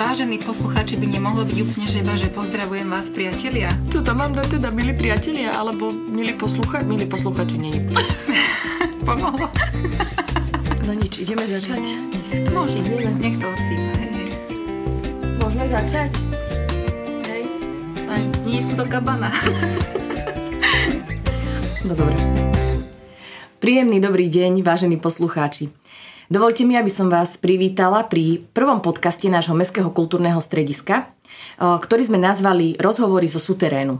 Vážení poslucháči, by nemohlo byť úplne žeba, že pozdravujem vás, priatelia. Čo tam mám dať teda, milí priatelia, alebo milí poslucháči? Milí poslucháči, nie. Pomohlo. No nič, ideme začať? Nech to, Môže, nech to odsýpa, hej, hej. Môžeme začať? Hej. Aj, nie sú do kabana. No dobre. Príjemný dobrý deň, vážení poslucháči. Dovolte mi, aby som vás privítala pri prvom podcaste nášho Mestského kultúrneho strediska, ktorý sme nazvali Rozhovory zo suterénu.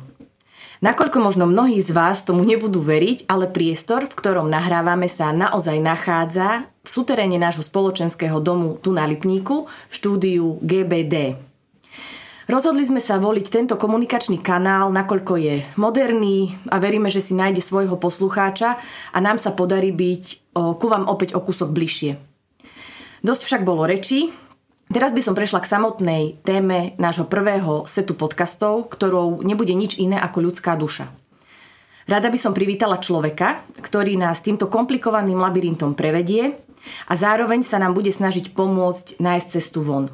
Nakoľko možno mnohí z vás tomu nebudú veriť, ale priestor, v ktorom nahrávame sa naozaj nachádza v suteréne nášho spoločenského domu tu na Lipníku v štúdiu GBD. Rozhodli sme sa voliť tento komunikačný kanál, nakoľko je moderný a veríme, že si nájde svojho poslucháča a nám sa podarí byť ku vám opäť o kúsok bližšie. Dosť však bolo rečí, Teraz by som prešla k samotnej téme nášho prvého setu podcastov, ktorou nebude nič iné ako ľudská duša. Rada by som privítala človeka, ktorý nás týmto komplikovaným labyrintom prevedie a zároveň sa nám bude snažiť pomôcť nájsť cestu von.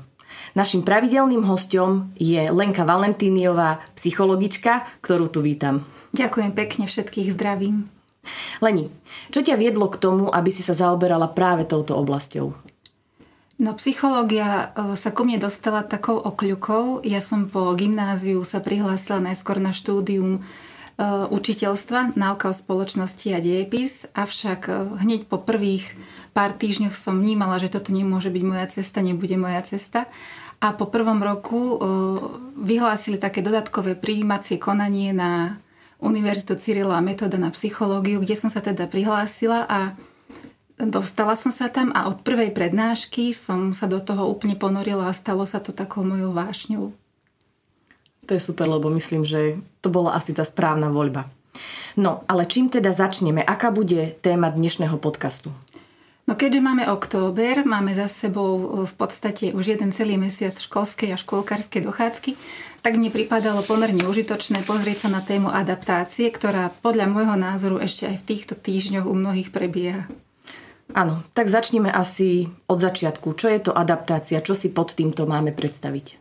Našim pravidelným hostom je Lenka Valentíniová, psychologička, ktorú tu vítam. Ďakujem pekne, všetkých zdravím. Leni, čo ťa viedlo k tomu, aby si sa zaoberala práve touto oblasťou? No psychológia e, sa ku mne dostala takou okľukou. Ja som po gymnáziu sa prihlásila najskôr na štúdium e, učiteľstva, náuka o spoločnosti a dejepis, avšak e, hneď po prvých pár týždňoch som vnímala, že toto nemôže byť moja cesta, nebude moja cesta. A po prvom roku vyhlásili také dodatkové príjímacie konanie na Univerzitu Cyrila a Metoda na psychológiu, kde som sa teda prihlásila a dostala som sa tam a od prvej prednášky som sa do toho úplne ponorila a stalo sa to takou mojou vášňou. To je super, lebo myslím, že to bola asi tá správna voľba. No, ale čím teda začneme? Aká bude téma dnešného podcastu? No keďže máme október, máme za sebou v podstate už jeden celý mesiac školskej a školkárskej dochádzky, tak mne pripadalo pomerne užitočné pozrieť sa na tému adaptácie, ktorá podľa môjho názoru ešte aj v týchto týždňoch u mnohých prebieha. Áno, tak začneme asi od začiatku. Čo je to adaptácia? Čo si pod týmto máme predstaviť?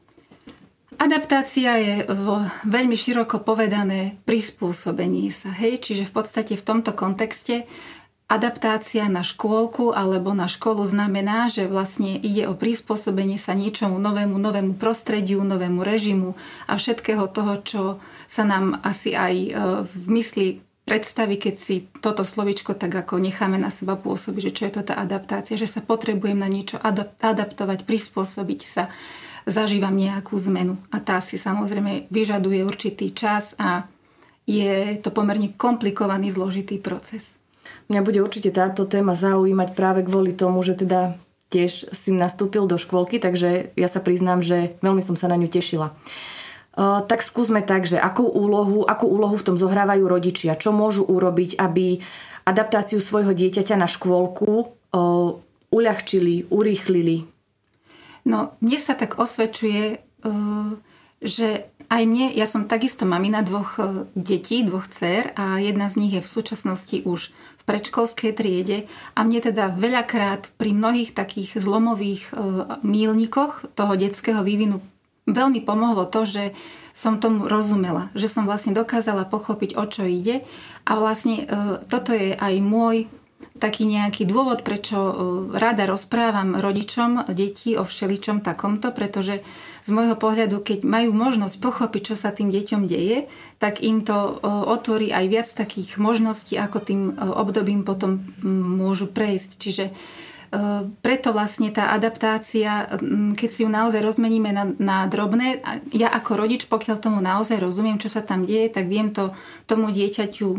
Adaptácia je v veľmi široko povedané prispôsobenie sa. Hej? Čiže v podstate v tomto kontexte adaptácia na škôlku alebo na školu znamená, že vlastne ide o prispôsobenie sa niečomu novému, novému prostrediu, novému režimu a všetkého toho, čo sa nám asi aj e, v mysli predstaví, keď si toto slovičko tak ako necháme na seba pôsobiť, že čo je to tá adaptácia, že sa potrebujem na niečo adaptovať, prispôsobiť sa, zažívam nejakú zmenu a tá si samozrejme vyžaduje určitý čas a je to pomerne komplikovaný, zložitý proces. Mňa bude určite táto téma zaujímať práve kvôli tomu, že teda tiež si nastúpil do škôlky, takže ja sa priznám, že veľmi som sa na ňu tešila. Uh, tak skúsme tak, že akú úlohu, akú úlohu v tom zohrávajú rodičia, čo môžu urobiť, aby adaptáciu svojho dieťaťa na škôlku uh, uľahčili, urýchlili. No, mne sa tak osvedčuje, uh, že aj mne, ja som takisto mamina dvoch detí, dvoch dcer a jedna z nich je v súčasnosti už predškolskej triede a mne teda veľakrát pri mnohých takých zlomových e, mílnikoch toho detského vývinu veľmi pomohlo to, že som tomu rozumela, že som vlastne dokázala pochopiť, o čo ide a vlastne e, toto je aj môj taký nejaký dôvod, prečo e, rada rozprávam rodičom detí o všeličom takomto, pretože z môjho pohľadu, keď majú možnosť pochopiť, čo sa tým deťom deje, tak im to otvorí aj viac takých možností, ako tým obdobím potom môžu prejsť. Čiže preto vlastne tá adaptácia, keď si ju naozaj rozmeníme na, na drobné, ja ako rodič, pokiaľ tomu naozaj rozumiem, čo sa tam deje, tak viem to tomu dieťaťu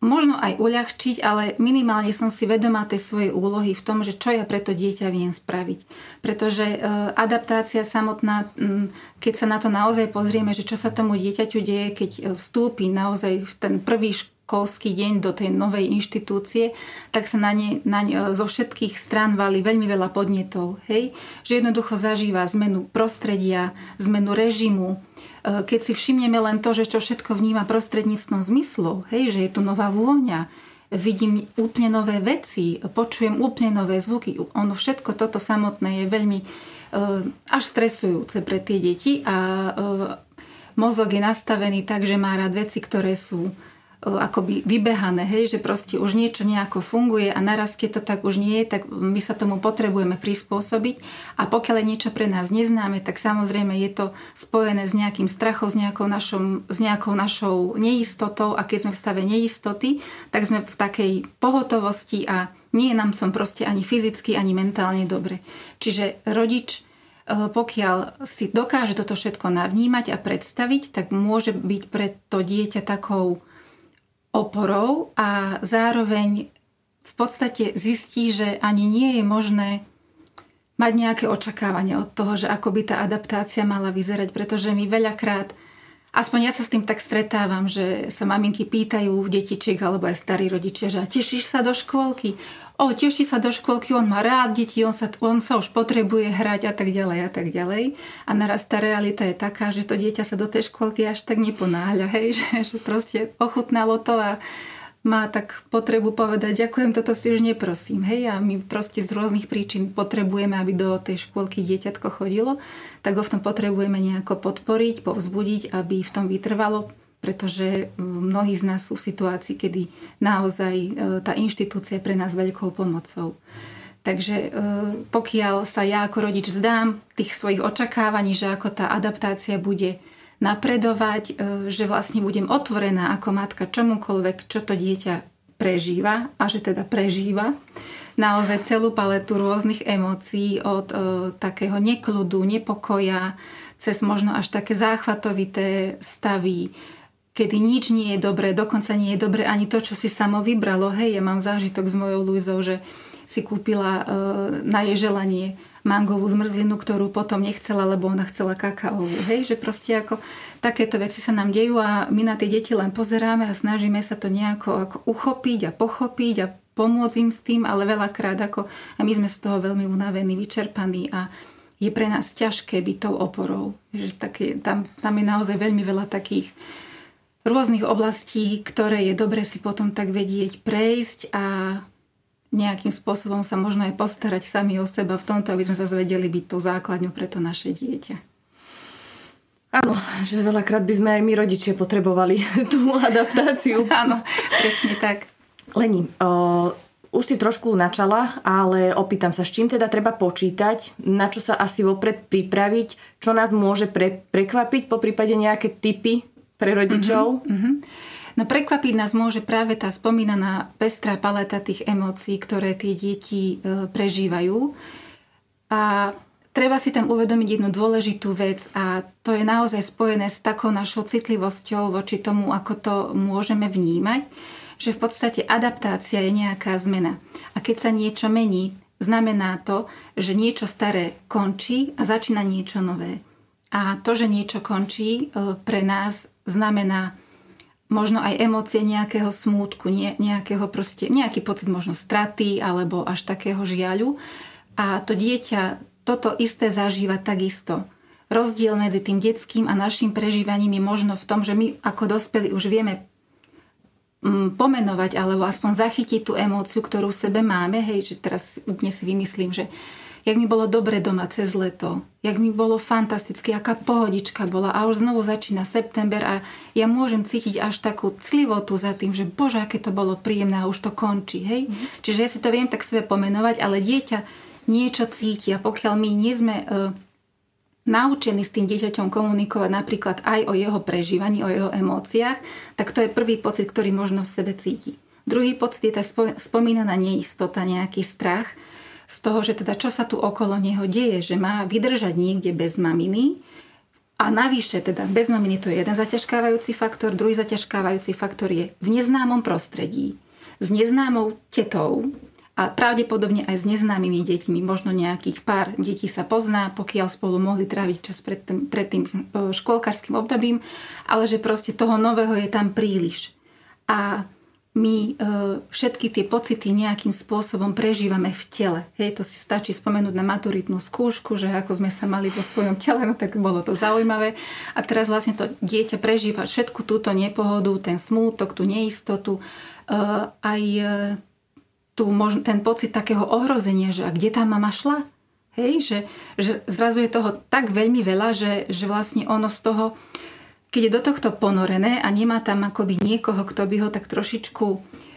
možno aj uľahčiť, ale minimálne som si vedomá tej svojej úlohy v tom, že čo ja pre to dieťa viem spraviť. Pretože e, adaptácia samotná, keď sa na to naozaj pozrieme, že čo sa tomu dieťaťu deje, keď e, vstúpi naozaj v ten prvý školský deň do tej novej inštitúcie, tak sa na ne, na ne zo všetkých strán valí veľmi veľa podnetov. Hej? Že jednoducho zažíva zmenu prostredia, zmenu režimu, E, keď si všimneme len to, že čo všetko vníma prostredníctvom zmyslu, hej, že je tu nová vôňa, vidím úplne nové veci, počujem úplne nové zvuky. Ono všetko toto samotné je veľmi až stresujúce pre tie deti a mozog je nastavený tak, že má rád veci, ktoré sú akoby vybehané, hej, že proste už niečo nejako funguje a naraz, keď to tak už nie je, tak my sa tomu potrebujeme prispôsobiť a pokiaľ je niečo pre nás neznáme, tak samozrejme je to spojené s nejakým strachom, s nejakou, našom, s nejakou našou neistotou a keď sme v stave neistoty, tak sme v takej pohotovosti a nie nám som proste ani fyzicky, ani mentálne dobre. Čiže rodič pokiaľ si dokáže toto všetko navnímať a predstaviť, tak môže byť pre to dieťa takou oporou a zároveň v podstate zistí, že ani nie je možné mať nejaké očakávanie od toho, že ako by tá adaptácia mala vyzerať, pretože my veľakrát Aspoň ja sa s tým tak stretávam, že sa maminky pýtajú v detičiek alebo aj starí rodičia, že tešíš sa do škôlky? O, teší sa do škôlky, on má rád deti, on sa, on sa už potrebuje hrať a tak ďalej a tak ďalej. A naraz tá realita je taká, že to dieťa sa do tej škôlky až tak neponáhľa, hej, že, že proste ochutnalo to a má tak potrebu povedať, ďakujem, toto si už neprosím. Hej, a my proste z rôznych príčin potrebujeme, aby do tej škôlky dieťatko chodilo, tak ho v tom potrebujeme nejako podporiť, povzbudiť, aby v tom vytrvalo, pretože mnohí z nás sú v situácii, kedy naozaj e, tá inštitúcia je pre nás veľkou pomocou. Takže e, pokiaľ sa ja ako rodič zdám tých svojich očakávaní, že ako tá adaptácia bude napredovať, e, že vlastne budem otvorená ako matka čomukoľvek, čo to dieťa prežíva a že teda prežíva naozaj celú paletu rôznych emócií od e, takého nekľudu, nepokoja, cez možno až také záchvatovité stavy, kedy nič nie je dobré, dokonca nie je dobré ani to, čo si samo vybralo. Hej, ja mám zážitok s mojou Luizou, že si kúpila e, na jej želanie mangovú zmrzlinu, ktorú potom nechcela, lebo ona chcela kakaovú. Hej, že proste ako takéto veci sa nám dejú a my na tie deti len pozeráme a snažíme sa to nejako ako uchopiť a pochopiť a pomôcť im s tým, ale veľakrát ako a my sme z toho veľmi unavení, vyčerpaní a je pre nás ťažké byť tou oporou. Že také, tam, tam je naozaj veľmi veľa takých rôznych oblastí, ktoré je dobre si potom tak vedieť prejsť a nejakým spôsobom sa možno aj postarať sami o seba v tomto, aby sme sa zvedeli byť tou základňou pre to naše dieťa. Áno, že veľakrát by sme aj my rodičia potrebovali tú adaptáciu. Áno, presne tak. Leni, o, už si trošku načala, ale opýtam sa, s čím teda treba počítať, na čo sa asi vopred pripraviť, čo nás môže pre, prekvapiť, po prípade nejaké typy pre rodičov? Uh-huh, uh-huh. No prekvapiť nás môže práve tá spomínaná pestrá paleta tých emócií, ktoré tie deti e, prežívajú. A treba si tam uvedomiť jednu dôležitú vec a to je naozaj spojené s takou našou citlivosťou voči tomu, ako to môžeme vnímať, že v podstate adaptácia je nejaká zmena. A keď sa niečo mení, znamená to, že niečo staré končí a začína niečo nové. A to, že niečo končí, e, pre nás znamená možno aj emócie nejakého smútku, nie, nejakého proste, nejaký pocit možno straty alebo až takého žiaľu. A to dieťa toto isté zažíva takisto. Rozdiel medzi tým detským a našim prežívaním je možno v tom, že my ako dospelí už vieme mm, pomenovať alebo aspoň zachytiť tú emóciu, ktorú v sebe máme. Hej, že teraz úplne si vymyslím, že jak mi bolo dobre doma cez leto, jak mi bolo fantasticky, aká pohodička bola a už znovu začína september a ja môžem cítiť až takú clivotu za tým, že bože, aké to bolo príjemné a už to končí, hej. Mm-hmm. Čiže ja si to viem tak sebe pomenovať, ale dieťa niečo cíti a pokiaľ my nie sme e, naučení s tým dieťaťom komunikovať napríklad aj o jeho prežívaní, o jeho emóciách, tak to je prvý pocit, ktorý možno v sebe cíti. Druhý pocit je tá spomínaná neistota, nejaký strach, z toho, že teda čo sa tu okolo neho deje, že má vydržať niekde bez maminy. A navyše teda bez maminy to je jeden zaťažkávajúci faktor, druhý zaťažkávajúci faktor je v neznámom prostredí, s neznámou tetou a pravdepodobne aj s neznámymi deťmi. Možno nejakých pár detí sa pozná, pokiaľ spolu mohli tráviť čas pred tým, pred tým e, školkárským obdobím, ale že proste toho nového je tam príliš. A my e, všetky tie pocity nejakým spôsobom prežívame v tele. Hej, to si stačí spomenúť na maturitnú skúšku, že ako sme sa mali vo svojom tele, no tak bolo to zaujímavé. A teraz vlastne to dieťa prežíva všetku túto nepohodu, ten smútok, tú neistotu, e, aj e, tú, ten pocit takého ohrozenia, že a kde tá mama šla? Hej, že, že zrazu je toho tak veľmi veľa, že, že vlastne ono z toho, keď je do tohto ponorené a nemá tam akoby niekoho, kto by ho tak trošičku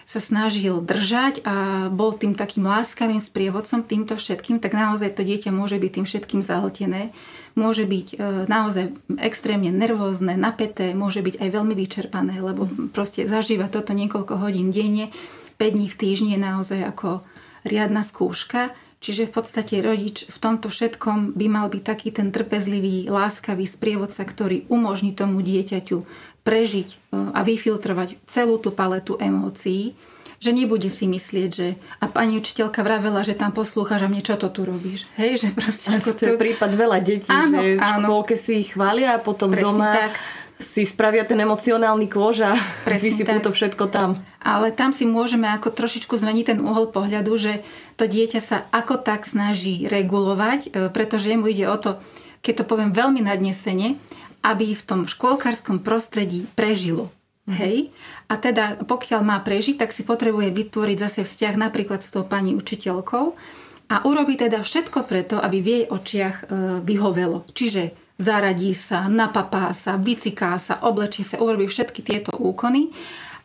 sa snažil držať a bol tým takým láskavým sprievodcom týmto všetkým, tak naozaj to dieťa môže byť tým všetkým zahltené, môže byť e, naozaj extrémne nervózne, napäté, môže byť aj veľmi vyčerpané, lebo proste zažíva toto niekoľko hodín denne, 5 dní v týždni je naozaj ako riadna skúška Čiže v podstate rodič v tomto všetkom by mal byť taký ten trpezlivý, láskavý sprievodca, ktorý umožní tomu dieťaťu prežiť e, a vyfiltrovať celú tú paletu emócií, že nebude si myslieť, že a pani učiteľka vravela, že tam poslúchaš a mne čo to tu robíš. Hej, že proste ako to je prípad veľa detí, áno, že v škôlke si ich chvália a potom Presne doma tak si spravia ten emocionálny kôž a vysypú to všetko tam. Ale tam si môžeme ako trošičku zmeniť ten uhol pohľadu, že to dieťa sa ako tak snaží regulovať, e, pretože mu ide o to, keď to poviem veľmi nadnesene, aby v tom škôlkarskom prostredí prežilo. Mhm. Hej? A teda pokiaľ má prežiť, tak si potrebuje vytvoriť zase vzťah napríklad s tou pani učiteľkou a urobí teda všetko preto, aby v jej očiach e, vyhovelo. Čiže zaradí sa, napapá sa, vyciká sa, oblečí sa, urobí všetky tieto úkony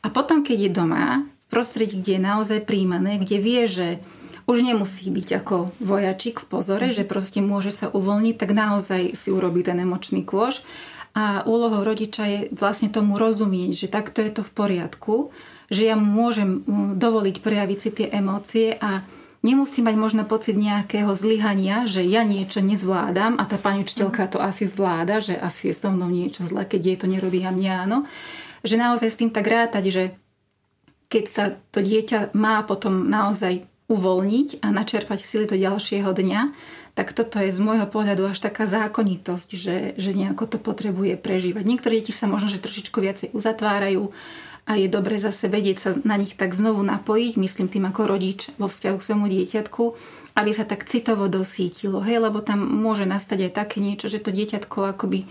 a potom, keď je doma, v prostredí, kde je naozaj príjmané, kde vie, že už nemusí byť ako vojačik v pozore, mm. že proste môže sa uvoľniť, tak naozaj si urobí ten emočný kôž. A úlohou rodiča je vlastne tomu rozumieť, že takto je to v poriadku, že ja mu môžem dovoliť prejaviť si tie emócie a nemusí mať možno pocit nejakého zlyhania, že ja niečo nezvládam a tá pani učiteľka to asi zvláda, že asi je so mnou niečo zlé, keď jej to nerobí a mňa áno. Že naozaj s tým tak rátať, že keď sa to dieťa má potom naozaj uvoľniť a načerpať sily do ďalšieho dňa, tak toto je z môjho pohľadu až taká zákonitosť, že, že nejako to potrebuje prežívať. Niektoré deti sa možno, že trošičku viacej uzatvárajú, a je dobre zase vedieť sa na nich tak znovu napojiť, myslím tým ako rodič vo vzťahu k svojmu dieťatku, aby sa tak citovo dosítilo, hej, lebo tam môže nastať aj také niečo, že to dieťatko akoby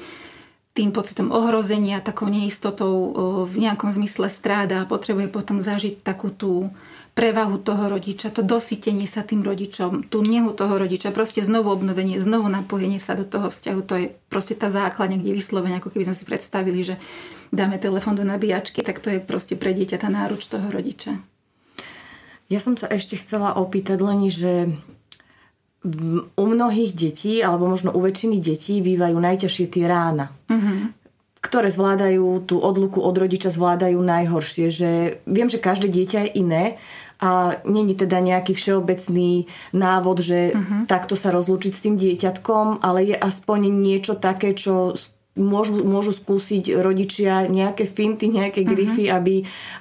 tým pocitom ohrozenia, takou neistotou v nejakom zmysle stráda a potrebuje potom zažiť takú tú prevahu toho rodiča, to dosytenie sa tým rodičom, tú nehu toho rodiča, proste znovu obnovenie, znovu napojenie sa do toho vzťahu, to je proste tá základňa, kde vyslovene, ako keby sme si predstavili, že dáme telefón do nabíjačky, tak to je proste pre dieťa tá náruč toho rodiča. Ja som sa ešte chcela opýtať len, že u mnohých detí, alebo možno u väčšiny detí bývajú najťažšie tie rána. Uh-huh ktoré zvládajú tú odluku od rodiča, zvládajú najhoršie. Že viem, že každé dieťa je iné, a není teda nejaký všeobecný návod, že uh-huh. takto sa rozlúčiť s tým dieťatkom, ale je aspoň niečo také, čo môžu, môžu skúsiť rodičia nejaké finty, nejaké mhm. grify, uh-huh. aby,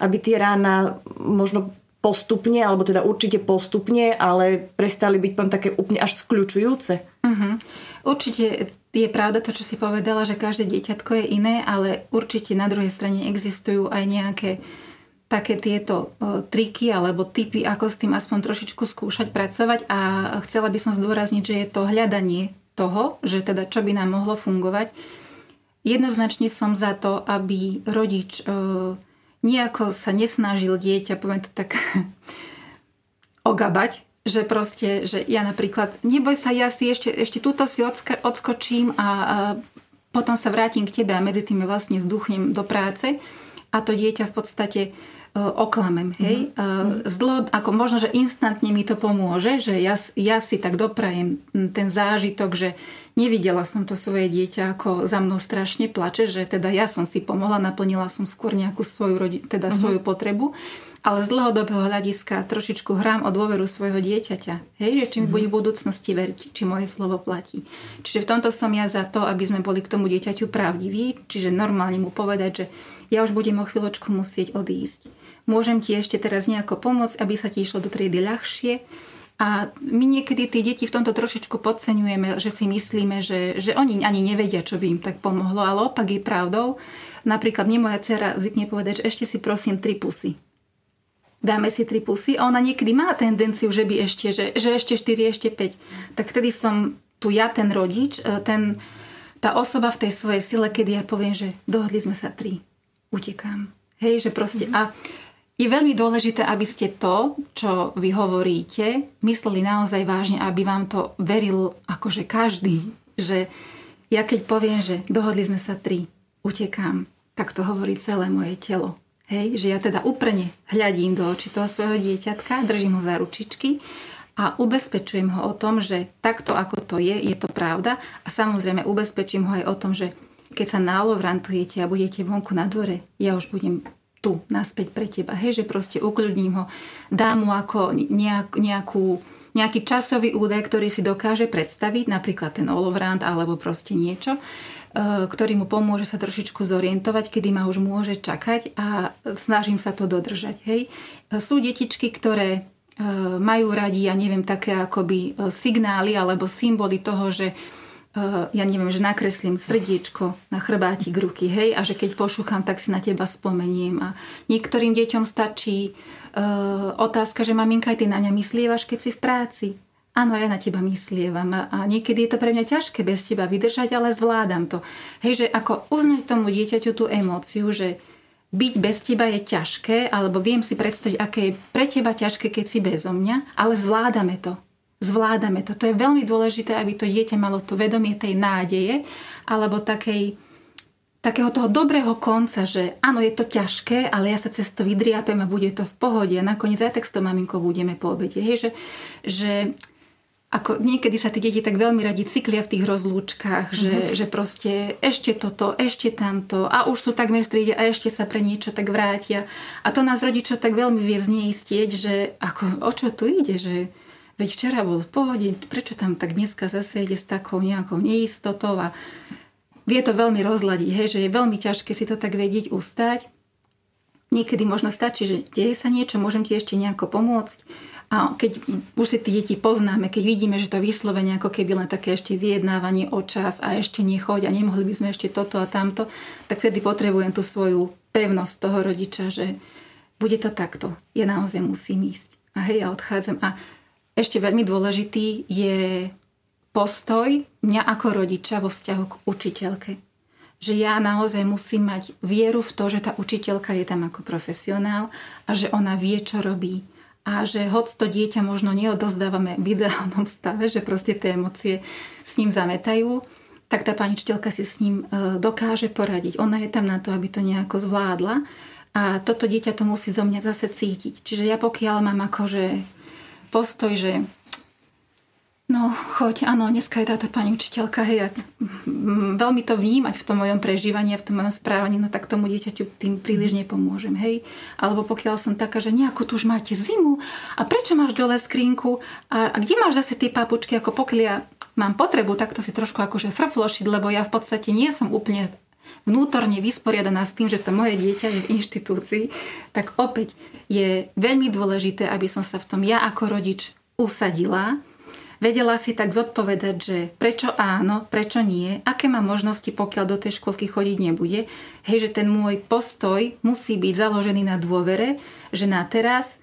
aby tie rána možno postupne, alebo teda určite postupne, ale prestali byť poviem také úplne až skľúčujúce. Uh-huh. Určite je pravda to, čo si povedala, že každé dieťatko je iné, ale určite na druhej strane existujú aj nejaké také tieto triky alebo typy, ako s tým aspoň trošičku skúšať pracovať a chcela by som zdôrazniť, že je to hľadanie toho, že teda čo by nám mohlo fungovať. Jednoznačne som za to, aby rodič e, nejako sa nesnažil dieťa, poviem to tak, ogabať, že proste, že ja napríklad, neboj sa, ja si ešte, ešte túto si odska- odskočím a, a potom sa vrátim k tebe a medzi tým vlastne zduchnem do práce. A to dieťa v podstate oklamem, hej. Mm-hmm. Zdlo, ako možno, že instantne mi to pomôže, že ja, ja si tak doprajem ten zážitok, že nevidela som to svoje dieťa, ako za mnou strašne plače, že teda ja som si pomohla, naplnila som skôr nejakú svoju, teda mm-hmm. svoju potrebu, ale z dlhodobého hľadiska trošičku hrám o dôveru svojho dieťaťa. Hej, že či mi mm-hmm. bude v budúcnosti veriť, či moje slovo platí. Čiže v tomto som ja za to, aby sme boli k tomu dieťaťu pravdiví, čiže normálne mu povedať, že ja už budem o chvíľočku musieť odísť môžem ti ešte teraz nejako pomôcť, aby sa ti išlo do triedy ľahšie. A my niekedy tí deti v tomto trošičku podceňujeme, že si myslíme, že, že oni ani nevedia, čo by im tak pomohlo, ale opak je pravdou. Napríklad mne moja dcera zvykne povedať, že ešte si prosím tri pusy. Dáme si tri pusy a ona niekedy má tendenciu, že by ešte, že, že ešte 4, ešte 5. Tak vtedy som tu ja, ten rodič, e, ten, tá osoba v tej svojej sile, kedy ja poviem, že dohodli sme sa tri, utekám. Hej, že proste... Mm-hmm. A je veľmi dôležité, aby ste to, čo vy hovoríte, mysleli naozaj vážne, aby vám to veril akože každý. Že ja keď poviem, že dohodli sme sa tri, utekám, tak to hovorí celé moje telo. Hej, že ja teda úplne hľadím do očí toho svojho dieťatka, držím ho za ručičky a ubezpečujem ho o tom, že takto ako to je, je to pravda a samozrejme ubezpečím ho aj o tom, že keď sa nálovrantujete a budete vonku na dvore, ja už budem tu, naspäť pre teba. Hej, že proste ukľudním ho, dám mu ako nejak, nejakú, nejaký časový údaj, ktorý si dokáže predstaviť, napríklad ten olovrant alebo proste niečo, e, ktorý mu pomôže sa trošičku zorientovať, kedy ma už môže čakať a snažím sa to dodržať. Hej. Sú detičky, ktoré e, majú radi, ja neviem, také akoby e, signály alebo symboly toho, že ja neviem, že nakreslím srdiečko na chrbátik ruky, hej, a že keď pošúcham, tak si na teba spomeniem. A niektorým deťom stačí uh, otázka, že maminka, aj ty na mňa myslievaš, keď si v práci. Áno, ja na teba myslievam a, niekedy je to pre mňa ťažké bez teba vydržať, ale zvládam to. Hej, že ako uznať tomu dieťaťu tú emóciu, že byť bez teba je ťažké, alebo viem si predstaviť, aké je pre teba ťažké, keď si bezo mňa, ale zvládame to zvládame to. To je veľmi dôležité, aby to dieťa malo to vedomie tej nádeje alebo takej, takého toho dobrého konca, že áno, je to ťažké, ale ja sa cez to vydriapem a bude to v pohode a nakoniec aj tak s tou maminkou budeme po obede. Hej, že, že ako niekedy sa tie deti tak veľmi radi cyklia v tých rozlúčkach, že, mm-hmm. že proste ešte toto, ešte tamto a už sú takmer v triede a ešte sa pre niečo tak vrátia. A to nás rodičov tak veľmi vie zneistieť, že ako, o čo tu ide, že, veď včera bol v pohode, prečo tam tak dneska zase ide s takou nejakou neistotou a vie to veľmi rozladiť, hej, že je veľmi ťažké si to tak vedieť ustať. Niekedy možno stačí, že deje sa niečo, môžem ti ešte nejako pomôcť. A keď už si tie deti poznáme, keď vidíme, že to vyslovene ako keby len také ešte vyjednávanie o čas a ešte nechoď a nemohli by sme ešte toto a tamto, tak vtedy potrebujem tú svoju pevnosť toho rodiča, že bude to takto. Ja naozaj musím ísť. A hej, ja odchádzam. A ešte veľmi dôležitý je postoj mňa ako rodiča vo vzťahu k učiteľke. Že ja naozaj musím mať vieru v to, že tá učiteľka je tam ako profesionál a že ona vie, čo robí. A že hoď to dieťa možno neodozdávame v ideálnom stave, že proste tie emócie s ním zametajú, tak tá pani učiteľka si s ním e, dokáže poradiť. Ona je tam na to, aby to nejako zvládla. A toto dieťa to musí zo mňa zase cítiť. Čiže ja pokiaľ mám akože postoj, že no choď, áno, dneska je táto pani učiteľka, hej, a veľmi to vnímať v tom mojom prežívaní v tom mojom správaní, no tak tomu dieťaťu tým príliš nepomôžem, hej. Alebo pokiaľ som taká, že nejakú tu už máte zimu a prečo máš dole skrinku a, a kde máš zase tie papučky, ako pokiaľ ja mám potrebu takto si trošku akože frflošiť, lebo ja v podstate nie som úplne vnútorne vysporiadaná s tým, že to moje dieťa je v inštitúcii, tak opäť je veľmi dôležité, aby som sa v tom ja ako rodič usadila, vedela si tak zodpovedať, že prečo áno, prečo nie, aké má možnosti, pokiaľ do tej školky chodiť nebude. Hej, že ten môj postoj musí byť založený na dôvere, že na teraz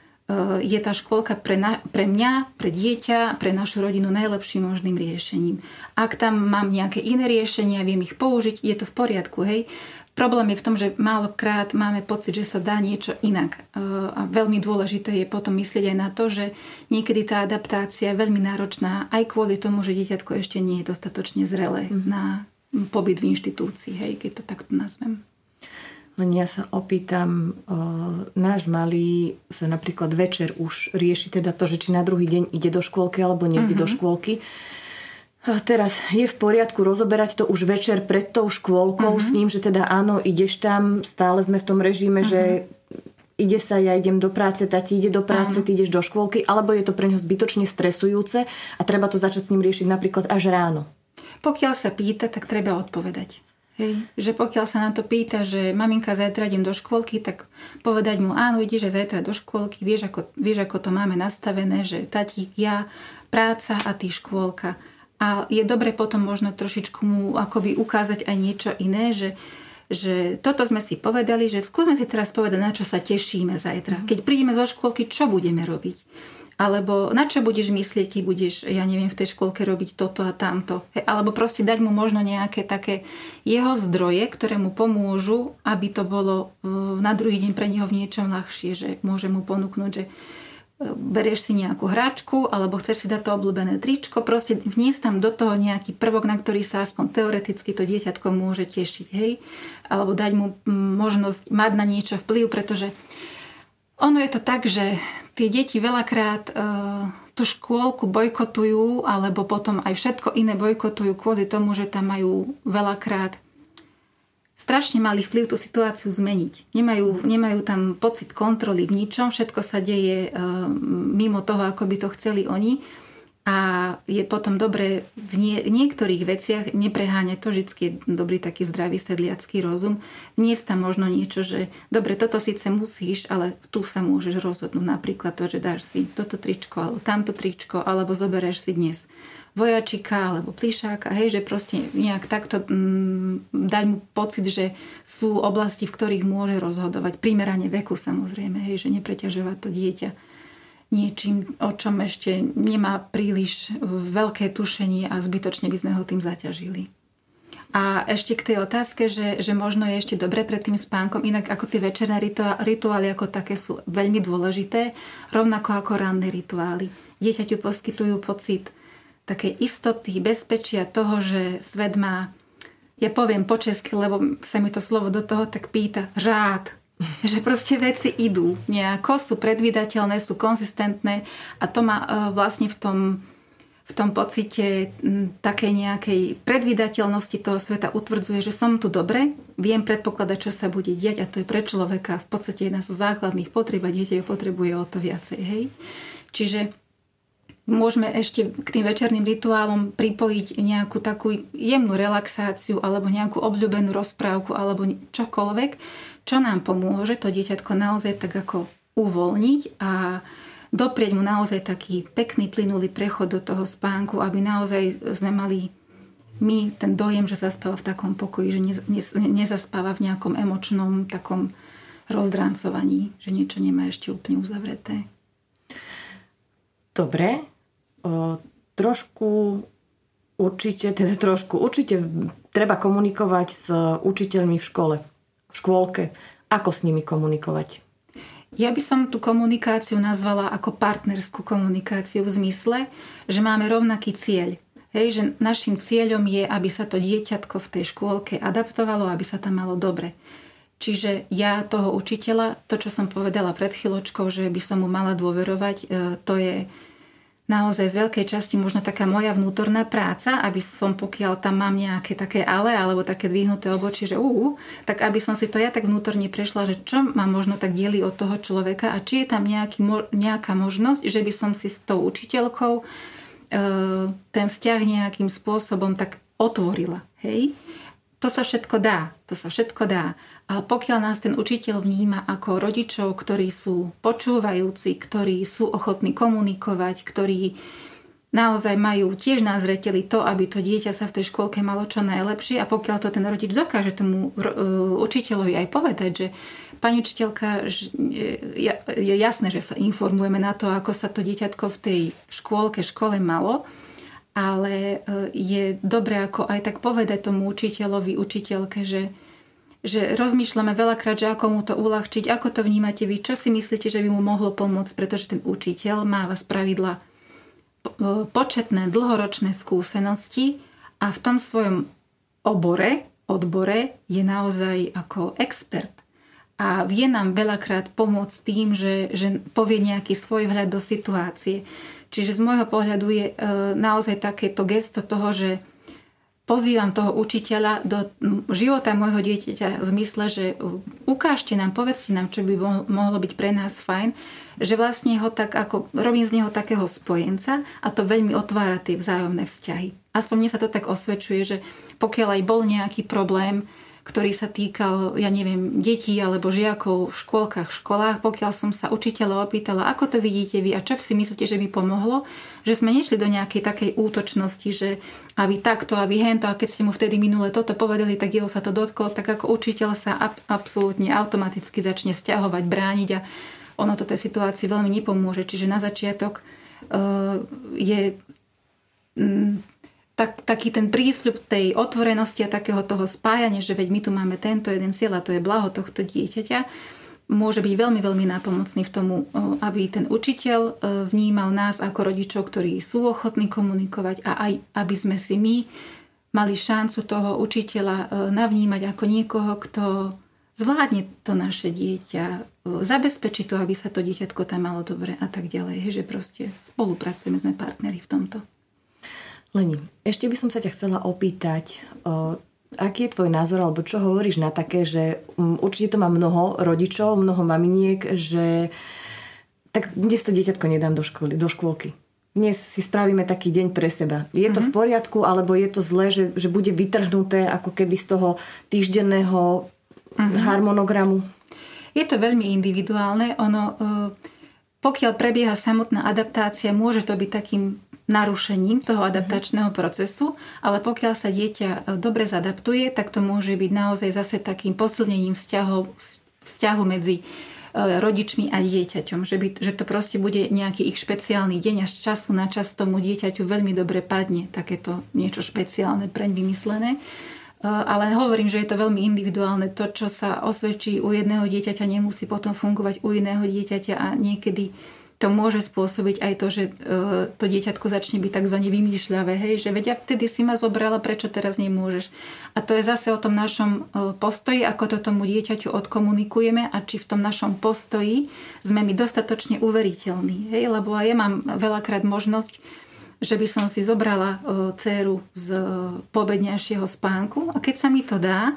je tá škôlka pre, na, pre mňa, pre dieťa, pre našu rodinu najlepším možným riešením. Ak tam mám nejaké iné riešenia, viem ich použiť, je to v poriadku, hej. Problém je v tom, že málokrát máme pocit, že sa dá niečo inak. Eh, a veľmi dôležité je potom myslieť aj na to, že niekedy tá adaptácia je veľmi náročná aj kvôli tomu, že dieťatko ešte nie je dostatočne zrelé mm. na pobyt v inštitúcii, hej, keď to takto nazvem. Len ja sa opýtam, o, náš malý sa napríklad večer už rieši teda to, že či na druhý deň ide do škôlky alebo nejde mm-hmm. do mhm. škôlky. A teraz je v poriadku rozoberať to už večer pred tou škôlkou mm-hmm. s ním, že teda áno, ideš tam, stále sme v tom režime, mm-hmm. že ide sa, ja idem do práce, tati ide do práce, ty ideš do škôlky, alebo je to pre neho zbytočne stresujúce a treba to začať s ním riešiť napríklad až ráno. Pokiaľ sa pýta, tak treba odpovedať. Hej, že pokiaľ sa na to pýta, že maminka zajtra idem do škôlky, tak povedať mu, áno, ideš že zajtra do škôlky, vieš ako, vieš, ako to máme nastavené, že tatík, ja, práca a ty škôlka. A je dobre potom možno trošičku mu akoby ukázať aj niečo iné, že, že toto sme si povedali, že skúsme si teraz povedať, na čo sa tešíme zajtra. Mhm. Keď prídeme zo škôlky, čo budeme robiť? Alebo na čo budeš myslieť, keď budeš, ja neviem, v tej škôlke robiť toto a tamto. Alebo proste dať mu možno nejaké také jeho zdroje, ktoré mu pomôžu, aby to bolo e, na druhý deň pre neho v niečom ľahšie, že môže mu ponúknuť, že e, berieš si nejakú hračku alebo chceš si dať to obľúbené tričko, proste vniesť tam do toho nejaký prvok, na ktorý sa aspoň teoreticky to dieťatko môže tešiť, hej? Alebo dať mu možnosť mať na niečo vplyv, pretože ono je to tak, že tie deti veľakrát e, tú škôlku bojkotujú, alebo potom aj všetko iné bojkotujú kvôli tomu, že tam majú veľakrát strašne mali vplyv tú situáciu zmeniť. Nemajú, nemajú tam pocit kontroly v ničom, všetko sa deje e, mimo toho, ako by to chceli oni a je potom dobre v nie, niektorých veciach nepreháňať to, vždy je dobrý taký zdravý sedliacký rozum. Vniesť tam možno niečo, že dobre, toto síce musíš, ale tu sa môžeš rozhodnúť. Napríklad to, že dáš si toto tričko alebo tamto tričko, alebo zoberieš si dnes vojačika alebo plišáka, hej, že proste nejak takto mm, dať mu pocit, že sú oblasti, v ktorých môže rozhodovať, primerane veku samozrejme, hej, že nepreťažovať to dieťa niečím, o čom ešte nemá príliš veľké tušenie a zbytočne by sme ho tým zaťažili. A ešte k tej otázke, že, že možno je ešte dobre pred tým spánkom, inak ako tie večerné rituály ako také sú veľmi dôležité, rovnako ako ranné rituály. Dieťaťu poskytujú pocit takej istoty, bezpečia toho, že svet má, ja poviem po česky, lebo sa mi to slovo do toho tak pýta, rád, že proste veci idú nejako, sú predvídateľné, sú konzistentné a to ma e, vlastne v tom, v tom pocite takej nejakej predvídateľnosti toho sveta utvrdzuje, že som tu dobre, viem predpokladať, čo sa bude diať a to je pre človeka v podstate jedna zo základných potrieb a dieťa ju potrebuje o to viacej. Hej? Čiže môžeme ešte k tým večerným rituálom pripojiť nejakú takú jemnú relaxáciu alebo nejakú obľúbenú rozprávku alebo čokoľvek, čo nám pomôže to dieťatko naozaj tak ako uvoľniť a doprieť mu naozaj taký pekný, plynulý prechod do toho spánku, aby naozaj sme mali my ten dojem, že zaspáva v takom pokoji, že ne, ne, nezaspáva v nejakom emočnom takom rozdráncovaní, že niečo nemá ešte úplne uzavreté. Dobre. O, trošku určite, teda trošku, určite treba komunikovať s učiteľmi v škole v škôlke. Ako s nimi komunikovať? Ja by som tú komunikáciu nazvala ako partnerskú komunikáciu v zmysle, že máme rovnaký cieľ. Hej, že našim cieľom je, aby sa to dieťatko v tej škôlke adaptovalo, aby sa tam malo dobre. Čiže ja toho učiteľa, to, čo som povedala pred chvíľočkou, že by som mu mala dôverovať, e, to je naozaj z veľkej časti možno taká moja vnútorná práca, aby som, pokiaľ tam mám nejaké také ale alebo také dvihnuté obočie, že ú, tak aby som si to ja tak vnútorne prešla, že čo ma možno tak dieli od toho človeka a či je tam nejaký, nejaká možnosť, že by som si s tou učiteľkou e, ten vzťah nejakým spôsobom tak otvorila. Hej? To sa všetko dá. To sa všetko dá. Ale pokiaľ nás ten učiteľ vníma ako rodičov, ktorí sú počúvajúci, ktorí sú ochotní komunikovať, ktorí naozaj majú tiež na zreteli to, aby to dieťa sa v tej škôlke malo čo najlepšie. A pokiaľ to ten rodič dokáže tomu e, učiteľovi aj povedať, že pani učiteľka, e, je jasné, že sa informujeme na to, ako sa to dieťatko v tej škôlke, škole malo, ale e, je dobré ako aj tak povedať tomu učiteľovi, učiteľke, že že rozmýšľame veľakrát, že ako mu to uľahčiť, ako to vnímate vy, čo si myslíte, že by mu mohlo pomôcť, pretože ten učiteľ má vás pravidla početné dlhoročné skúsenosti a v tom svojom obore, odbore je naozaj ako expert. A vie nám veľakrát pomôcť tým, že, že povie nejaký svoj vhľad do situácie. Čiže z môjho pohľadu je e, naozaj takéto gesto toho, že pozývam toho učiteľa do života môjho dieťaťa v zmysle, že ukážte nám, povedzte nám, čo by mohlo byť pre nás fajn, že vlastne ho tak ako, robím z neho takého spojenca a to veľmi otvára tie vzájomné vzťahy. Aspoň mne sa to tak osvedčuje, že pokiaľ aj bol nejaký problém, ktorý sa týkal, ja neviem, detí alebo žiakov v škôlkach, školách, pokiaľ som sa učiteľa opýtala, ako to vidíte vy a čo si myslíte, že by pomohlo, že sme nešli do nejakej takej útočnosti, že a vy takto a vy hento a keď ste mu vtedy minule toto povedali, tak jeho sa to dotklo, tak ako učiteľ sa ab- absolútne automaticky začne stiahovať, brániť a ono to tej situácii veľmi nepomôže. Čiže na začiatok je tak, taký ten prísľub tej otvorenosti a takého toho spájania, že veď my tu máme tento jeden cieľ a to je blaho tohto dieťaťa, môže byť veľmi, veľmi nápomocný v tomu, aby ten učiteľ vnímal nás ako rodičov, ktorí sú ochotní komunikovať a aj aby sme si my mali šancu toho učiteľa navnímať ako niekoho, kto zvládne to naše dieťa, zabezpečí to, aby sa to dieťatko tam malo dobre a tak ďalej. Že proste spolupracujeme, sme partneri v tomto. Leni, ešte by som sa ťa chcela opýtať, o, aký je tvoj názor, alebo čo hovoríš na také, že um, určite to má mnoho rodičov, mnoho maminiek, že tak dnes to dieťatko nedám do, školy, do škôlky. Dnes si spravíme taký deň pre seba. Je to mm-hmm. v mhm. poriadku, alebo je to zlé, že, že bude vytrhnuté ako keby z toho týždenného mm-hmm. harmonogramu? Je to veľmi individuálne. Ono, e, pokiaľ prebieha samotná adaptácia, môže to byť takým narušením toho adaptačného procesu, ale pokiaľ sa dieťa e, dobre zadaptuje, tak to môže byť naozaj zase takým posilnením vzťahov, vzťahu medzi e, rodičmi a dieťaťom. Že, by, že to proste bude nejaký ich špeciálny deň a z času na čas tomu dieťaťu veľmi dobre padne takéto niečo špeciálne preň vymyslené. E, ale hovorím, že je to veľmi individuálne. To, čo sa osvedčí u jedného dieťaťa, nemusí potom fungovať u iného dieťaťa a niekedy to môže spôsobiť aj to, že e, to dieťatko začne byť tzv. vymýšľavé, hej, že vedia, vtedy si ma zobrala, prečo teraz nemôžeš. A to je zase o tom našom e, postoji, ako to tomu dieťaťu odkomunikujeme a či v tom našom postoji sme my dostatočne uveriteľní, hej, lebo ja mám veľakrát možnosť že by som si zobrala e, dceru z pobednejšieho spánku a keď sa mi to dá,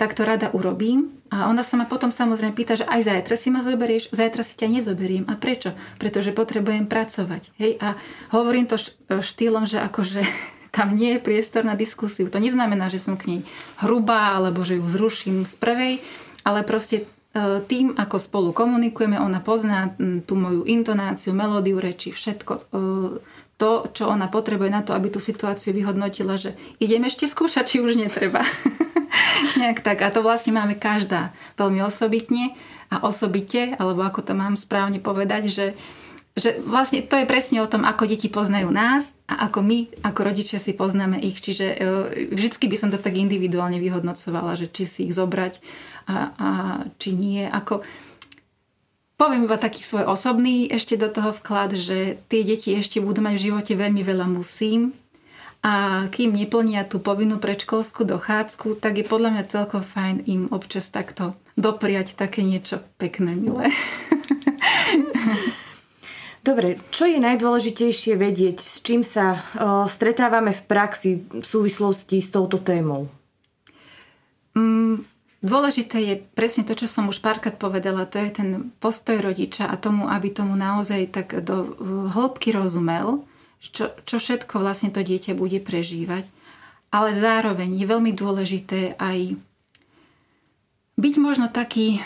tak to rada urobím. A ona sa ma potom samozrejme pýta, že aj zajtra si ma zoberieš, zajtra si ťa nezoberiem. A prečo? Pretože potrebujem pracovať. Hej? A hovorím to štýlom, že akože tam nie je priestor na diskusiu. To neznamená, že som k nej hrubá alebo že ju zruším z prvej, ale proste e, tým, ako spolu komunikujeme, ona pozná tú moju intonáciu, melódiu reči, všetko e, to, čo ona potrebuje na to, aby tú situáciu vyhodnotila, že idem ešte skúšať, či už netreba. Nejak tak. A to vlastne máme každá veľmi osobitne a osobite, alebo ako to mám správne povedať, že, že vlastne to je presne o tom, ako deti poznajú nás a ako my, ako rodičia si poznáme ich. Čiže e, vždycky by som to tak individuálne vyhodnocovala, že či si ich zobrať a, a či nie. Ako, poviem iba taký svoj osobný ešte do toho vklad, že tie deti ešte budú mať v živote veľmi veľa musím, a kým neplnia tú povinnú predškolskú dochádzku, tak je podľa mňa celkom fajn im občas takto dopriať také niečo pekné, milé. Dobre, čo je najdôležitejšie vedieť, s čím sa o, stretávame v praxi v súvislosti s touto témou? Mm, dôležité je presne to, čo som už párkrát povedala, to je ten postoj rodiča a tomu, aby tomu naozaj tak do hĺbky rozumel čo, čo všetko vlastne to dieťa bude prežívať. Ale zároveň je veľmi dôležité aj byť možno taký,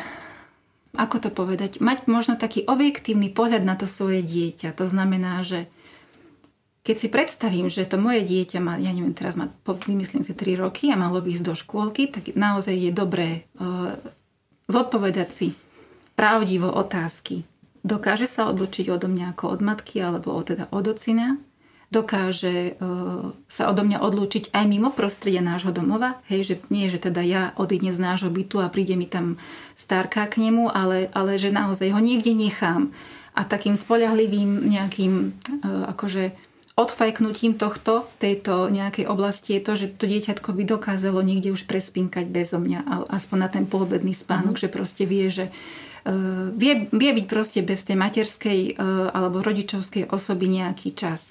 ako to povedať, mať možno taký objektívny pohľad na to svoje dieťa. To znamená, že keď si predstavím, že to moje dieťa má, ja neviem, teraz má, vymyslím si 3 roky a malo by ísť do škôlky, tak naozaj je dobré uh, zodpovedať si pravdivo otázky. Dokáže sa odlučiť odo mňa ako od matky alebo od, teda od ocina, dokáže uh, sa odo mňa odlúčiť aj mimo prostredia nášho domova, hej, že nie, že teda ja odídem z nášho bytu a príde mi tam starka k nemu, ale, ale že naozaj ho niekde nechám. A takým spoľahlivým nejakým uh, akože odfajknutím tohto, tejto nejakej oblasti je to, že to dieťatko by dokázalo niekde už prespinkať bezo mňa, aspoň na ten poobedný spánok, mm. že proste vie, že uh, vie, vie byť proste bez tej materskej uh, alebo rodičovskej osoby nejaký čas.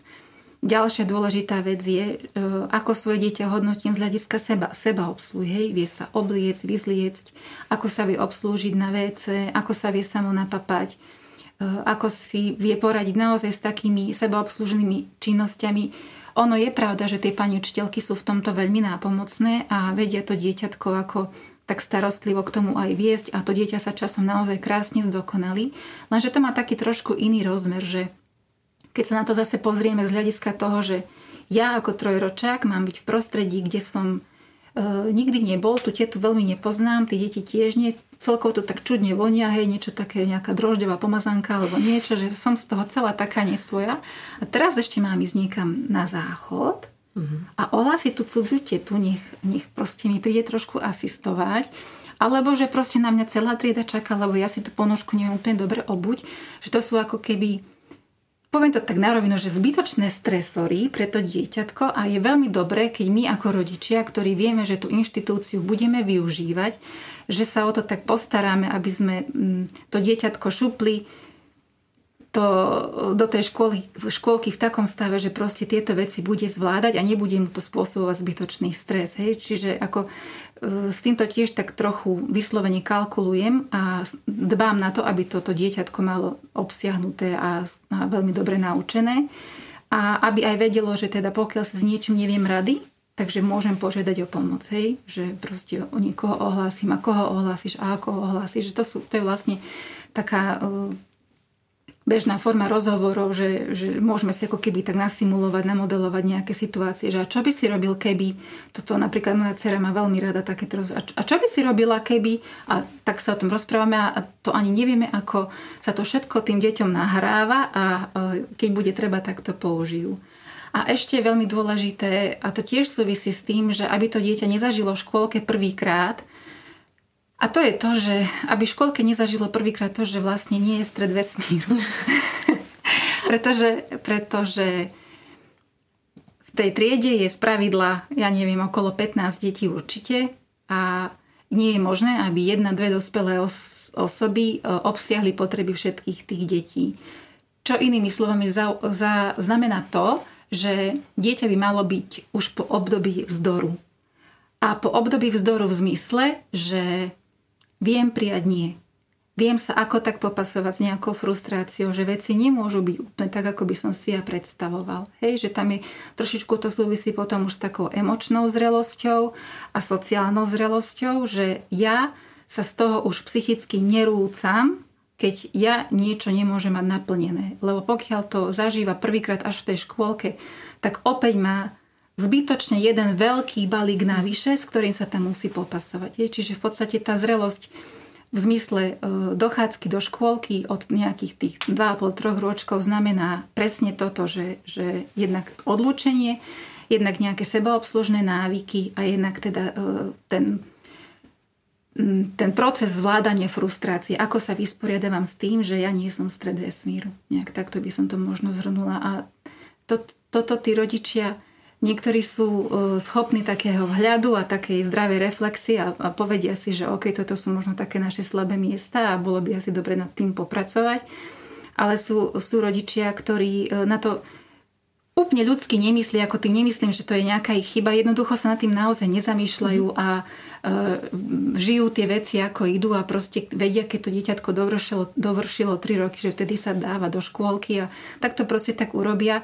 Ďalšia dôležitá vec je, uh, ako svoje dieťa hodnotím z hľadiska seba, seba obsluhy. Hej, vie sa obliecť, vyzliecť, ako sa vie obslúžiť na WC, ako sa vie samo napapať ako si vie poradiť naozaj s takými sebaobsluženými činnosťami. Ono je pravda, že tie pani učiteľky sú v tomto veľmi nápomocné a vedia to dieťatko ako tak starostlivo k tomu aj viesť a to dieťa sa časom naozaj krásne zdokonali. Lenže to má taký trošku iný rozmer, že keď sa na to zase pozrieme z hľadiska toho, že ja ako trojročák mám byť v prostredí, kde som e, nikdy nebol, tu tietu veľmi nepoznám, tie deti tiež nie, celkovo to tak čudne vonia, hej, niečo také, nejaká drožďová pomazanka alebo niečo, že som z toho celá taká nesvoja. A teraz ešte mám ísť niekam na záchod uh-huh. a ohlásiť tú cudzú tetu, nech, nech proste mi príde trošku asistovať. Alebo že proste na mňa celá trieda čaká, lebo ja si tú ponožku neviem úplne dobre obuť. Že to sú ako keby poviem to tak na rovinu, že zbytočné stresory pre to dieťatko a je veľmi dobré, keď my ako rodičia, ktorí vieme, že tú inštitúciu budeme využívať, že sa o to tak postaráme, aby sme mm, to dieťatko šupli to, do tej školy, školky v takom stave, že proste tieto veci bude zvládať a nebude mu to spôsobovať zbytočný stres. Hej? Čiže ako s týmto tiež tak trochu vyslovene kalkulujem a dbám na to, aby toto dieťatko malo obsiahnuté a, veľmi dobre naučené. A aby aj vedelo, že teda pokiaľ sa s niečím neviem rady, takže môžem požiadať o pomoc, hej? že proste o niekoho ohlásim a koho ohlásiš a ako ohlásiš. Že to, sú, to je vlastne taká e, bežná forma rozhovorov, že, že môžeme si ako keby tak nasimulovať, namodelovať nejaké situácie, že a čo by si robil keby, toto napríklad moja dcera má veľmi rada takéto rozhovory, a čo by si robila keby, a tak sa o tom rozprávame a to ani nevieme, ako sa to všetko tým deťom nahráva a e, keď bude treba, tak to použijú. A ešte veľmi dôležité, a to tiež súvisí s tým, že aby to dieťa nezažilo v škôlke prvýkrát, a to je to, že aby v škôlke nezažilo prvýkrát to, že vlastne nie je stred vesmíru. pretože, pretože v tej triede je z pravidla, ja neviem, okolo 15 detí určite a nie je možné, aby jedna, dve dospelé os- osoby e, obsiahli potreby všetkých tých detí. Čo inými slovami za, za, znamená to, že dieťa by malo byť už po období vzdoru. A po období vzdoru v zmysle, že Viem prijať nie. Viem sa ako tak popasovať s nejakou frustráciou, že veci nemôžu byť úplne tak, ako by som si ja predstavoval. Hej, že tam je trošičku to súvisí potom už s takou emočnou zrelosťou a sociálnou zrelosťou, že ja sa z toho už psychicky nerúcam, keď ja niečo nemôžem mať naplnené. Lebo pokiaľ to zažíva prvýkrát až v tej škôlke, tak opäť má zbytočne jeden veľký balík navyše, s ktorým sa tam musí popasovať. Čiže v podstate tá zrelosť v zmysle e, dochádzky do škôlky od nejakých tých 2,5-3 ročkov znamená presne toto, že, že jednak odlúčenie, jednak nejaké sebaobslužné návyky a jednak teda e, ten, ten proces zvládania frustrácie, ako sa vysporiadavam s tým, že ja nie som stred vesmíru. Nejak takto by som to možno zhrnula. A to, toto tí rodičia Niektorí sú e, schopní takého vhľadu a takej zdravej reflexie a, a povedia si, že OK, toto sú možno také naše slabé miesta a bolo by asi dobre nad tým popracovať. Ale sú, sú rodičia, ktorí e, na to úplne ľudsky nemyslí, ako tým nemyslím, že to je nejaká ich chyba. Jednoducho sa nad tým naozaj nezamýšľajú a e, žijú tie veci, ako idú a proste vedia, keď to dieťatko dovršilo, dovršilo 3 roky, že vtedy sa dáva do škôlky a tak to proste tak urobia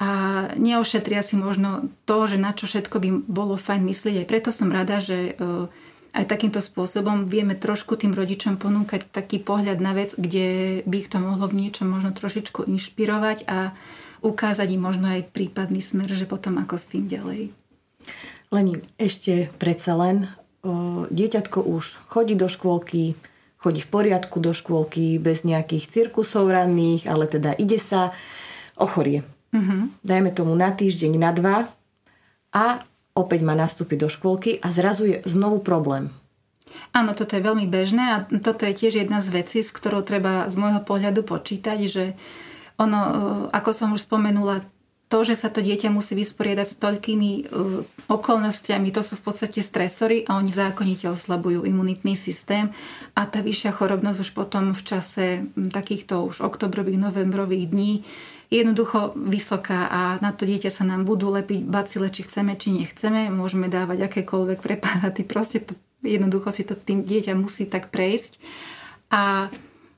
a neošetria si možno to, že na čo všetko by bolo fajn myslieť. Aj preto som rada, že e, aj takýmto spôsobom vieme trošku tým rodičom ponúkať taký pohľad na vec, kde by ich to mohlo v niečom možno trošičku inšpirovať a ukázať im možno aj prípadný smer, že potom ako s tým ďalej. Leni, ešte predsa len, o, dieťatko už chodí do škôlky, chodí v poriadku do škôlky, bez nejakých cirkusov ranných, ale teda ide sa, ochorie uh-huh. dajme tomu na týždeň, na dva a opäť má nastúpiť do škôlky a zrazu je znovu problém. Áno, toto je veľmi bežné a toto je tiež jedna z vecí, s ktorou treba z môjho pohľadu počítať, že ono, e, ako som už spomenula, to, že sa to dieťa musí vysporiadať s toľkými uh, okolnostiami, to sú v podstate stresory a oni zákonite oslabujú imunitný systém a tá vyššia chorobnosť už potom v čase takýchto už oktobrových, novembrových dní jednoducho vysoká a na to dieťa sa nám budú lepiť bacile, či chceme, či nechceme. Môžeme dávať akékoľvek preparáty. Proste to, jednoducho si to tým dieťa musí tak prejsť. A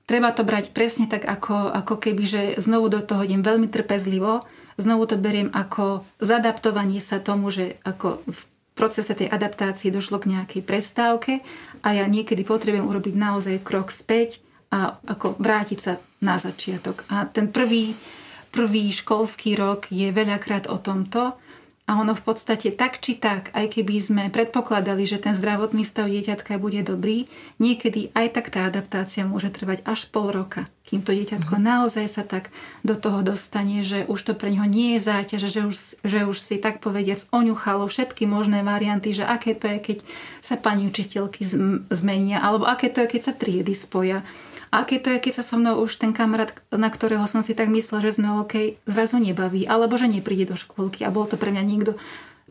treba to brať presne tak, ako, ako keby, že znovu do toho idem veľmi trpezlivo. Znovu to beriem ako zadaptovanie sa tomu, že ako v procese tej adaptácie došlo k nejakej prestávke a ja niekedy potrebujem urobiť naozaj krok späť a ako vrátiť sa na začiatok. A ten prvý prvý školský rok je veľakrát o tomto a ono v podstate tak či tak, aj keby sme predpokladali, že ten zdravotný stav dieťatka bude dobrý, niekedy aj tak tá adaptácia môže trvať až pol roka, kým to dieťatko mm. naozaj sa tak do toho dostane, že už to pre neho nie je záťaž, že už, že už si tak povediac oňuchalo všetky možné varianty, že aké to je, keď sa pani učiteľky zmenia, alebo aké to je, keď sa triedy spoja. Aké to je, keď sa so mnou už ten kamarát, na ktorého som si tak myslela, že sme OK, zrazu nebaví, alebo že nepríde do škôlky a bol to pre mňa niekto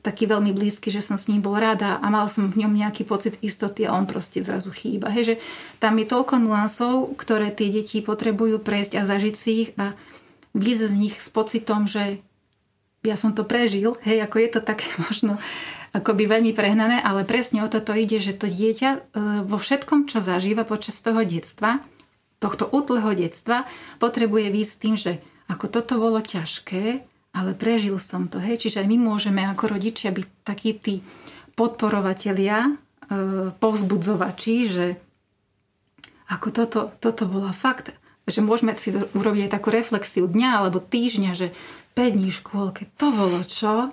taký veľmi blízky, že som s ním bol rada a mal som v ňom nejaký pocit istoty a on proste zrazu chýba. Hej, že tam je toľko nuansov, ktoré tie deti potrebujú prejsť a zažiť si ich a výsť z nich s pocitom, že ja som to prežil, hej, ako je to také možno akoby veľmi prehnané, ale presne o toto ide, že to dieťa e, vo všetkom, čo zažíva počas toho detstva, tohto útleho detstva potrebuje výsť tým, že ako toto bolo ťažké, ale prežil som to. Hej? Čiže aj my môžeme ako rodičia byť takí tí podporovatelia, e, povzbudzovači, že ako toto, toto bola fakt, že môžeme si urobiť aj takú reflexiu dňa alebo týždňa, že 5 dní v škôlke, to bolo čo?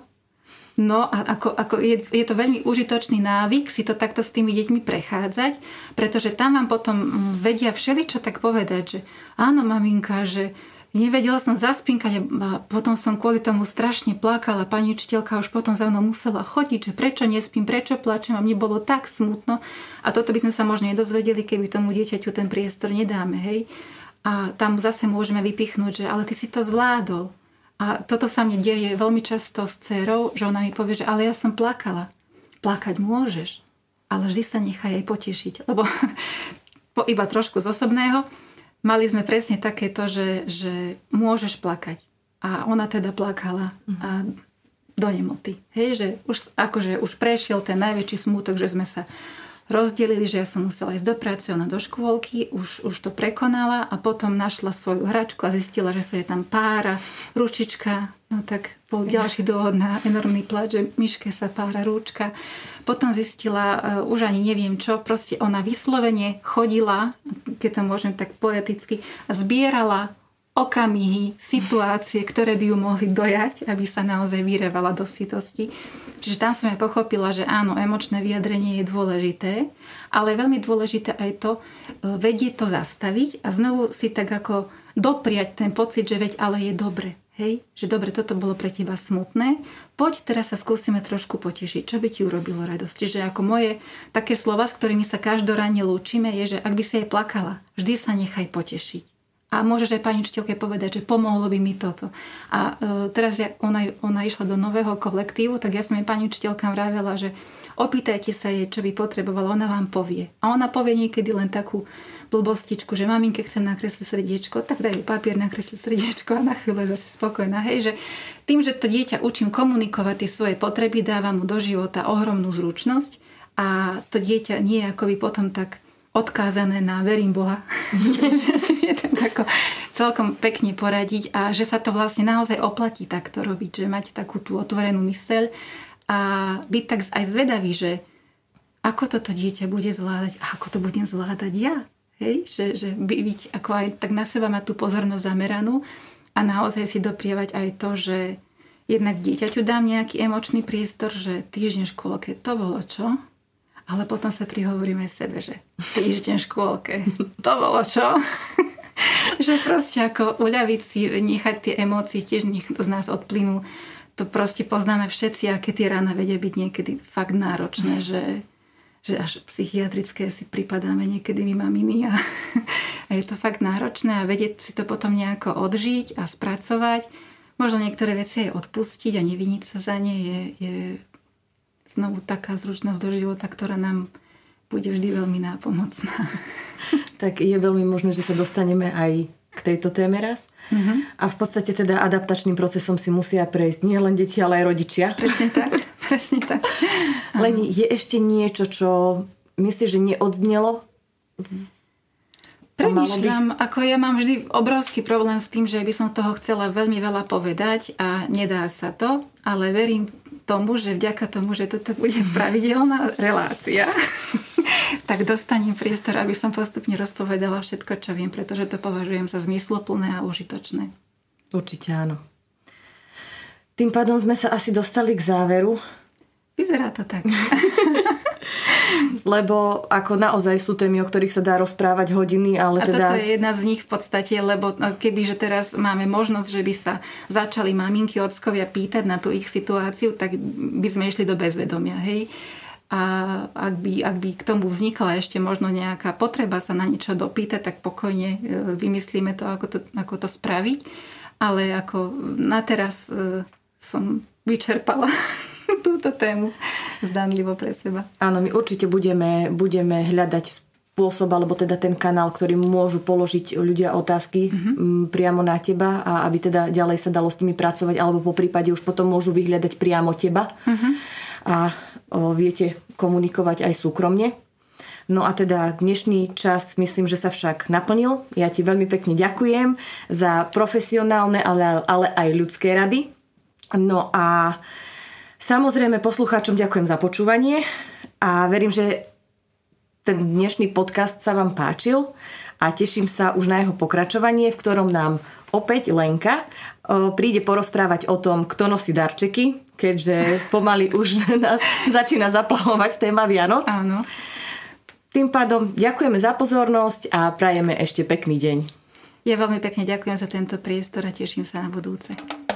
No a ako, ako je, je to veľmi užitočný návyk si to takto s tými deťmi prechádzať, pretože tam vám potom vedia všeličo tak povedať, že áno maminka, že nevedela som zaspinkať a potom som kvôli tomu strašne plakala. Pani učiteľka už potom za mnou musela chodiť, že prečo nespím, prečo plačem a mne bolo tak smutno. A toto by sme sa možno nedozvedeli, keby tomu dieťaťu ten priestor nedáme, hej. A tam zase môžeme vypichnúť, že ale ty si to zvládol. A toto sa mne deje veľmi často s dcerou, že ona mi povie, že ale ja som plakala. Plakať môžeš, ale vždy sa nechaj aj potešiť. Lebo po iba trošku z osobného, mali sme presne takéto, že, že môžeš plakať. A ona teda plakala a do nemoty. Hej, že už, akože už prešiel ten najväčší smútok, že sme sa rozdelili, že ja som musela ísť do práce, ona do škôlky, už, už to prekonala a potom našla svoju hračku a zistila, že sa je tam pára, ručička, no tak bol ďalší dôvod na enormný plač, že myške sa pára rúčka. Potom zistila, uh, už ani neviem čo, proste ona vyslovene chodila, keď to môžem tak poeticky, a zbierala okamihy, situácie, ktoré by ju mohli dojať, aby sa naozaj vyrevala do sitosti. Čiže tam som aj pochopila, že áno, emočné vyjadrenie je dôležité, ale veľmi dôležité aj to e, vedieť to zastaviť a znovu si tak ako dopriať ten pocit, že veď ale je dobre. Hej, že dobre, toto bolo pre teba smutné, poď teraz sa skúsime trošku potešiť, čo by ti urobilo radosť. Čiže ako moje také slova, s ktorými sa každoránne lúčime, je, že ak by si aj plakala, vždy sa nechaj potešiť a môžeš aj pani učiteľke povedať, že pomohlo by mi toto. A e, teraz ja, ona, ona išla do nového kolektívu, tak ja som jej pani učiteľka vravela, že opýtajte sa jej, čo by potrebovala, ona vám povie. A ona povie niekedy len takú blbostičku, že maminke chce nakresliť srdiečko, tak dajú papier nakresliť srdiečko a na chvíľu zase spokojná. Hej, že tým, že to dieťa učím komunikovať tie svoje potreby, dáva mu do života ohromnú zručnosť a to dieťa nie je akoby potom tak odkázané na verím Boha, že si vie ako celkom pekne poradiť a že sa to vlastne naozaj oplatí takto robiť, že mať takú tú otvorenú myseľ a byť tak aj zvedavý, že ako toto dieťa bude zvládať a ako to budem zvládať ja. Hej? Že, že byť ako aj tak na seba mať tú pozornosť zameranú a naozaj si doprievať aj to, že jednak dieťaťu dám nejaký emočný priestor, že týždeň škôlke, to bolo čo? Ale potom sa prihovoríme sebe, že týždeň škôlke, to bolo čo? že proste ako uľaviť si, nechať tie emócie, tiež nech z nás odplynú. To proste poznáme všetci, aké tie rána vedia byť niekedy fakt náročné, že, že až psychiatrické si pripadáme niekedy my maminy a, a je to fakt náročné a vedieť si to potom nejako odžiť a spracovať. Možno niektoré veci aj odpustiť a neviniť sa za ne je, je znovu taká zručnosť do života, ktorá nám bude vždy veľmi nápomocná. Tak je veľmi možné, že sa dostaneme aj k tejto téme raz. Uh-huh. A v podstate teda adaptačným procesom si musia prejsť nie len deti, ale aj rodičia. Presne tak. Presne tak. Leni, je ešte niečo, čo myslíš, že neodznelo Premýšľam, ako ja mám vždy obrovský problém s tým, že by som toho chcela veľmi veľa povedať a nedá sa to, ale verím tomu, že vďaka tomu, že toto bude pravidelná relácia, tak dostanem priestor, aby som postupne rozpovedala všetko, čo viem, pretože to považujem za zmysloplné a užitočné. Určite áno. Tým pádom sme sa asi dostali k záveru. Vyzerá to tak. lebo ako naozaj sú témy, o ktorých sa dá rozprávať hodiny, ale a teda... toto je jedna z nich v podstate, lebo no, keby, že teraz máme možnosť, že by sa začali maminky, ockovia pýtať na tú ich situáciu, tak by sme išli do bezvedomia, hej? A ak by, ak by k tomu vznikla ešte možno nejaká potreba sa na niečo dopýtať, tak pokojne e, vymyslíme to, ako to, ako to spraviť. Ale ako na teraz e, som vyčerpala túto tému zdanlivo pre seba. Áno, my určite budeme, budeme hľadať spôsob, alebo teda ten kanál, ktorý môžu položiť ľudia otázky mm-hmm. priamo na teba a aby teda ďalej sa dalo s nimi pracovať, alebo po prípade už potom môžu vyhľadať priamo teba mm-hmm. a viete komunikovať aj súkromne. No a teda dnešný čas myslím, že sa však naplnil. Ja ti veľmi pekne ďakujem za profesionálne, ale, ale aj ľudské rady. No a Samozrejme poslucháčom ďakujem za počúvanie a verím, že ten dnešný podcast sa vám páčil a teším sa už na jeho pokračovanie, v ktorom nám opäť Lenka príde porozprávať o tom, kto nosí darčeky, keďže pomaly už nás začína zaplavovať téma Vianoc. Áno. Tým pádom ďakujeme za pozornosť a prajeme ešte pekný deň. Ja veľmi pekne ďakujem za tento priestor a teším sa na budúce. Nepovedzte,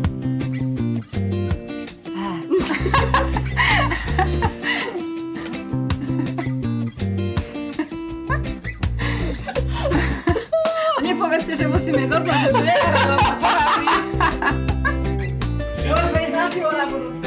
že musíme zostať, že nehrávame pohári. Môžeme ísť na na budúce.